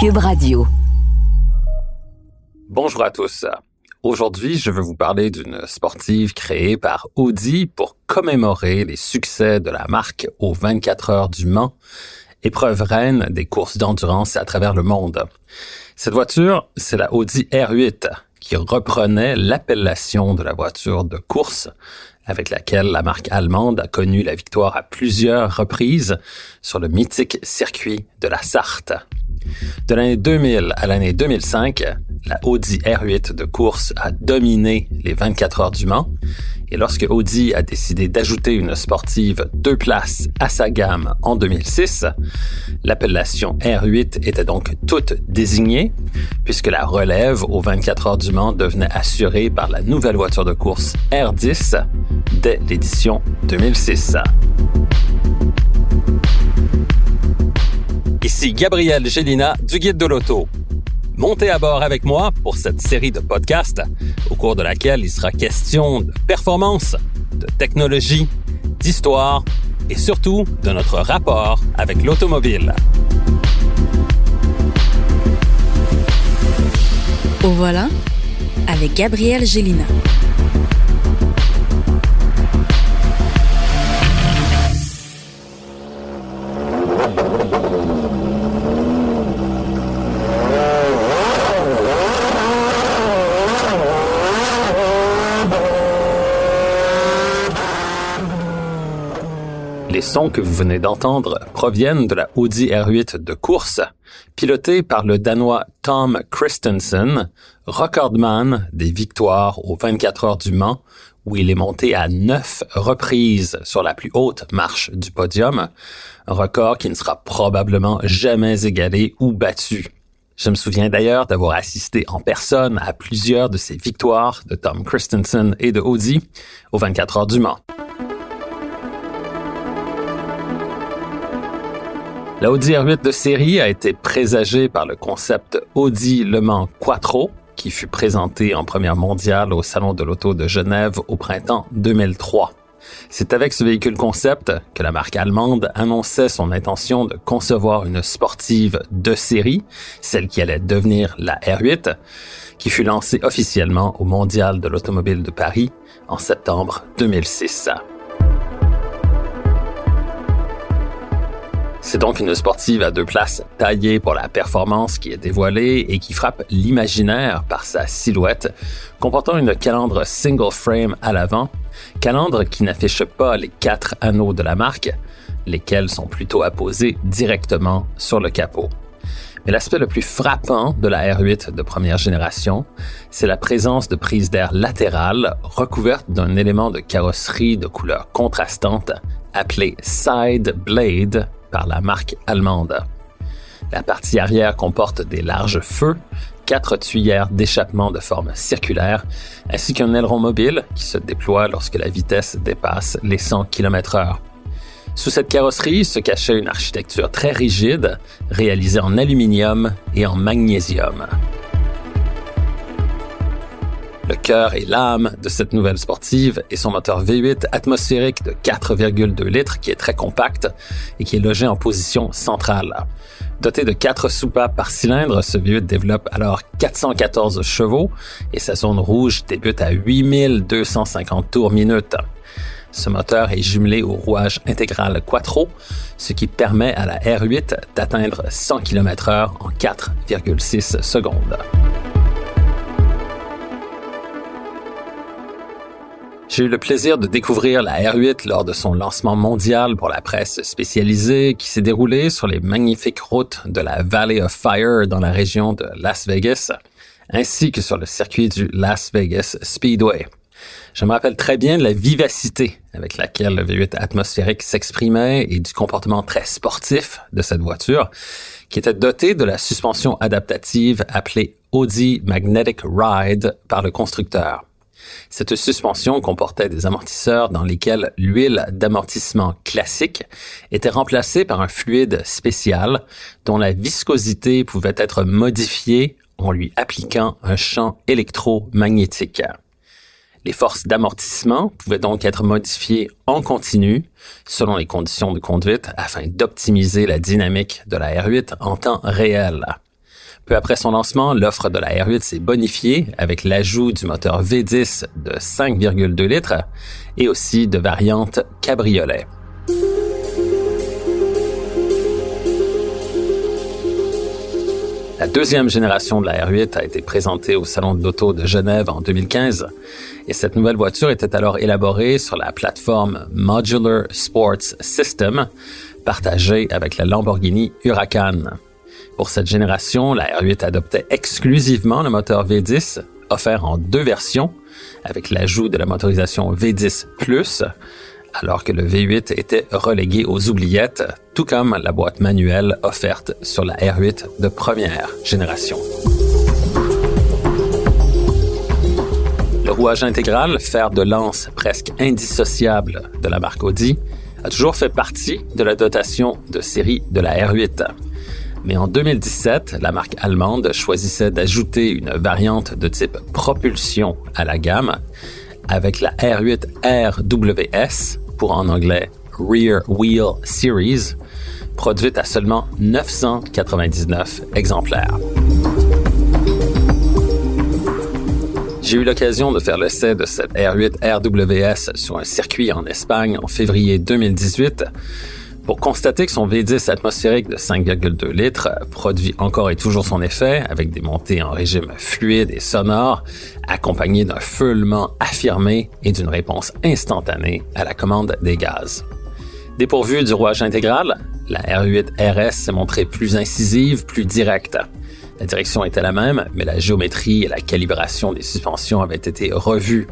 Cube Radio. Bonjour à tous. Aujourd'hui, je veux vous parler d'une sportive créée par Audi pour commémorer les succès de la marque aux 24 heures du Mans, épreuve reine des courses d'endurance à travers le monde. Cette voiture, c'est la Audi R8 qui reprenait l'appellation de la voiture de course avec laquelle la marque allemande a connu la victoire à plusieurs reprises sur le mythique circuit de la Sarthe. De l'année 2000 à l'année 2005, la Audi R8 de course a dominé les 24 heures du Mans. Et lorsque Audi a décidé d'ajouter une sportive deux places à sa gamme en 2006, l'appellation R8 était donc toute désignée, puisque la relève aux 24 heures du Mans devenait assurée par la nouvelle voiture de course R10 dès l'édition 2006. Ici Gabriel Gélina du Guide de l'Auto. Montez à bord avec moi pour cette série de podcasts au cours de laquelle il sera question de performance, de technologie, d'histoire et surtout de notre rapport avec l'automobile. Au voilà avec Gabriel Gélina. Les sons que vous venez d'entendre proviennent de la Audi R8 de course, pilotée par le Danois Tom Christensen, recordman des victoires aux 24 heures du Mans, où il est monté à neuf reprises sur la plus haute marche du podium, un record qui ne sera probablement jamais égalé ou battu. Je me souviens d'ailleurs d'avoir assisté en personne à plusieurs de ces victoires de Tom Christensen et de Audi aux 24 heures du Mans. La Audi R8 de série a été présagée par le concept Audi Le Mans Quattro, qui fut présenté en première mondiale au Salon de l'Auto de Genève au printemps 2003. C'est avec ce véhicule concept que la marque allemande annonçait son intention de concevoir une sportive de série, celle qui allait devenir la R8, qui fut lancée officiellement au Mondial de l'Automobile de Paris en septembre 2006. C'est donc une sportive à deux places taillée pour la performance qui est dévoilée et qui frappe l'imaginaire par sa silhouette, comportant une calandre single frame à l'avant, calandre qui n'affiche pas les quatre anneaux de la marque, lesquels sont plutôt apposés directement sur le capot. Mais l'aspect le plus frappant de la R8 de première génération, c'est la présence de prises d'air latérales recouvertes d'un élément de carrosserie de couleur contrastante appelé Side Blade par la marque allemande. La partie arrière comporte des larges feux, quatre tuyères d'échappement de forme circulaire, ainsi qu'un aileron mobile qui se déploie lorsque la vitesse dépasse les 100 km heure. Sous cette carrosserie se cachait une architecture très rigide, réalisée en aluminium et en magnésium. Le cœur et l'âme de cette nouvelle sportive est son moteur V8 atmosphérique de 4,2 litres qui est très compact et qui est logé en position centrale. Doté de quatre soupapes par cylindre, ce V8 développe alors 414 chevaux et sa zone rouge débute à 8250 tours minute. Ce moteur est jumelé au rouage intégral Quattro, ce qui permet à la R8 d'atteindre 100 km h en 4,6 secondes. J'ai eu le plaisir de découvrir la R8 lors de son lancement mondial pour la presse spécialisée qui s'est déroulé sur les magnifiques routes de la Valley of Fire dans la région de Las Vegas, ainsi que sur le circuit du Las Vegas Speedway. Je me rappelle très bien de la vivacité avec laquelle le V8 atmosphérique s'exprimait et du comportement très sportif de cette voiture, qui était dotée de la suspension adaptative appelée Audi Magnetic Ride par le constructeur. Cette suspension comportait des amortisseurs dans lesquels l'huile d'amortissement classique était remplacée par un fluide spécial dont la viscosité pouvait être modifiée en lui appliquant un champ électromagnétique. Les forces d'amortissement pouvaient donc être modifiées en continu selon les conditions de conduite afin d'optimiser la dynamique de la R8 en temps réel. Peu après son lancement, l'offre de la R8 s'est bonifiée avec l'ajout du moteur V10 de 5,2 litres et aussi de variantes cabriolet. La deuxième génération de la R8 a été présentée au Salon de l'Auto de Genève en 2015 et cette nouvelle voiture était alors élaborée sur la plateforme Modular Sports System partagée avec la Lamborghini Huracan. Pour cette génération, la R8 adoptait exclusivement le moteur V10 offert en deux versions avec l'ajout de la motorisation V10 Plus alors que le V8 était relégué aux oubliettes, tout comme la boîte manuelle offerte sur la R8 de première génération. Le rouage intégral, fer de lance presque indissociable de la marque Audi, a toujours fait partie de la dotation de série de la R8. Mais en 2017, la marque allemande choisissait d'ajouter une variante de type propulsion à la gamme avec la R8 RWS, pour en anglais Rear Wheel Series, produite à seulement 999 exemplaires. J'ai eu l'occasion de faire l'essai de cette R8 RWS sur un circuit en Espagne en février 2018 pour constater que son V10 atmosphérique de 5,2 litres produit encore et toujours son effet avec des montées en régime fluide et sonore, accompagnées d'un feulement affirmé et d'une réponse instantanée à la commande des gaz. Dépourvue du rouage intégral, la R8 RS s'est montrée plus incisive, plus directe. La direction était la même, mais la géométrie et la calibration des suspensions avaient été revues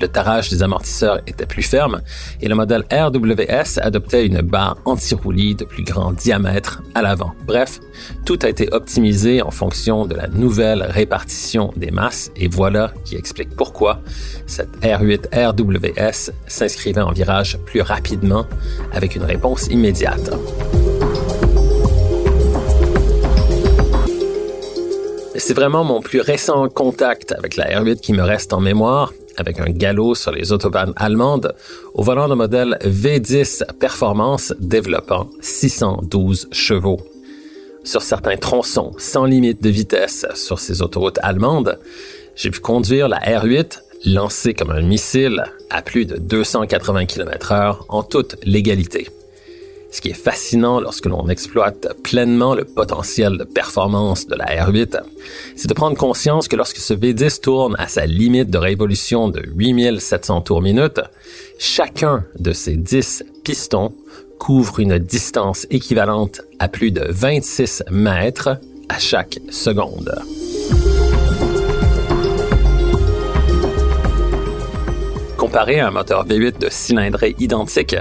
le tarage des amortisseurs était plus ferme et le modèle RWS adoptait une barre anti-roulis de plus grand diamètre à l'avant. Bref, tout a été optimisé en fonction de la nouvelle répartition des masses et voilà qui explique pourquoi cette R8 RWS s'inscrivait en virage plus rapidement avec une réponse immédiate. C'est vraiment mon plus récent contact avec la R8 qui me reste en mémoire avec un galop sur les autobahnes allemandes au volant de modèle V10 Performance développant 612 chevaux. Sur certains tronçons sans limite de vitesse sur ces autoroutes allemandes, j'ai pu conduire la R8 lancée comme un missile à plus de 280 km h en toute légalité. Ce qui est fascinant lorsque l'on exploite pleinement le potentiel de performance de la R8, c'est de prendre conscience que lorsque ce V10 tourne à sa limite de révolution de 8700 tours minute, chacun de ces 10 pistons couvre une distance équivalente à plus de 26 mètres à chaque seconde. Comparé à un moteur V8 de cylindrée identique,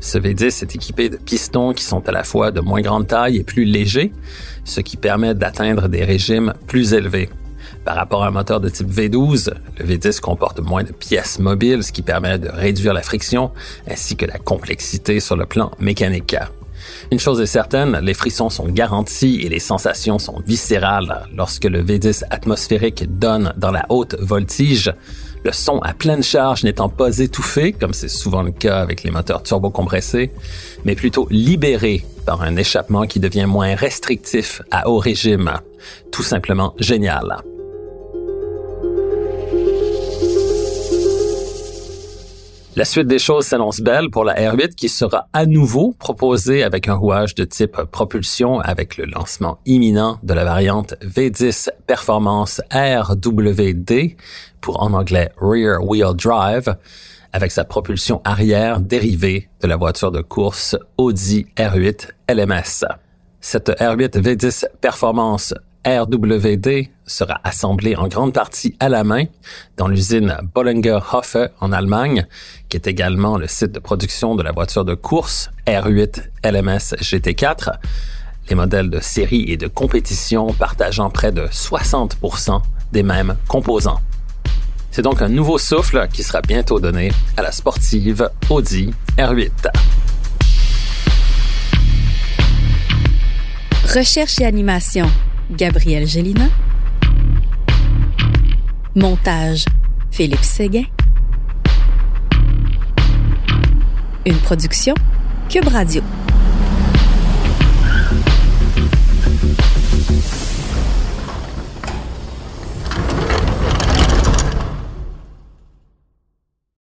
ce V10 est équipé de pistons qui sont à la fois de moins grande taille et plus légers, ce qui permet d'atteindre des régimes plus élevés. Par rapport à un moteur de type V12, le V10 comporte moins de pièces mobiles, ce qui permet de réduire la friction ainsi que la complexité sur le plan mécanique. Une chose est certaine, les frissons sont garantis et les sensations sont viscérales lorsque le V10 atmosphérique donne dans la haute voltige le son à pleine charge n'étant pas étouffé, comme c'est souvent le cas avec les moteurs turbocompressés, mais plutôt libéré par un échappement qui devient moins restrictif à haut régime. Tout simplement génial. La suite des choses s'annonce belle pour la R8 qui sera à nouveau proposée avec un rouage de type propulsion avec le lancement imminent de la variante V10 Performance RWD pour en anglais Rear Wheel Drive avec sa propulsion arrière dérivée de la voiture de course Audi R8 LMS. Cette R8 V10 Performance RWD sera assemblé en grande partie à la main dans l'usine Bollinger-Hoffe en Allemagne, qui est également le site de production de la voiture de course R8 LMS GT4, les modèles de série et de compétition partageant près de 60% des mêmes composants. C'est donc un nouveau souffle qui sera bientôt donné à la sportive Audi R8. Recherche et animation Gabriel Gélina. Montage, Philippe Séguin. Une production, Cube Radio.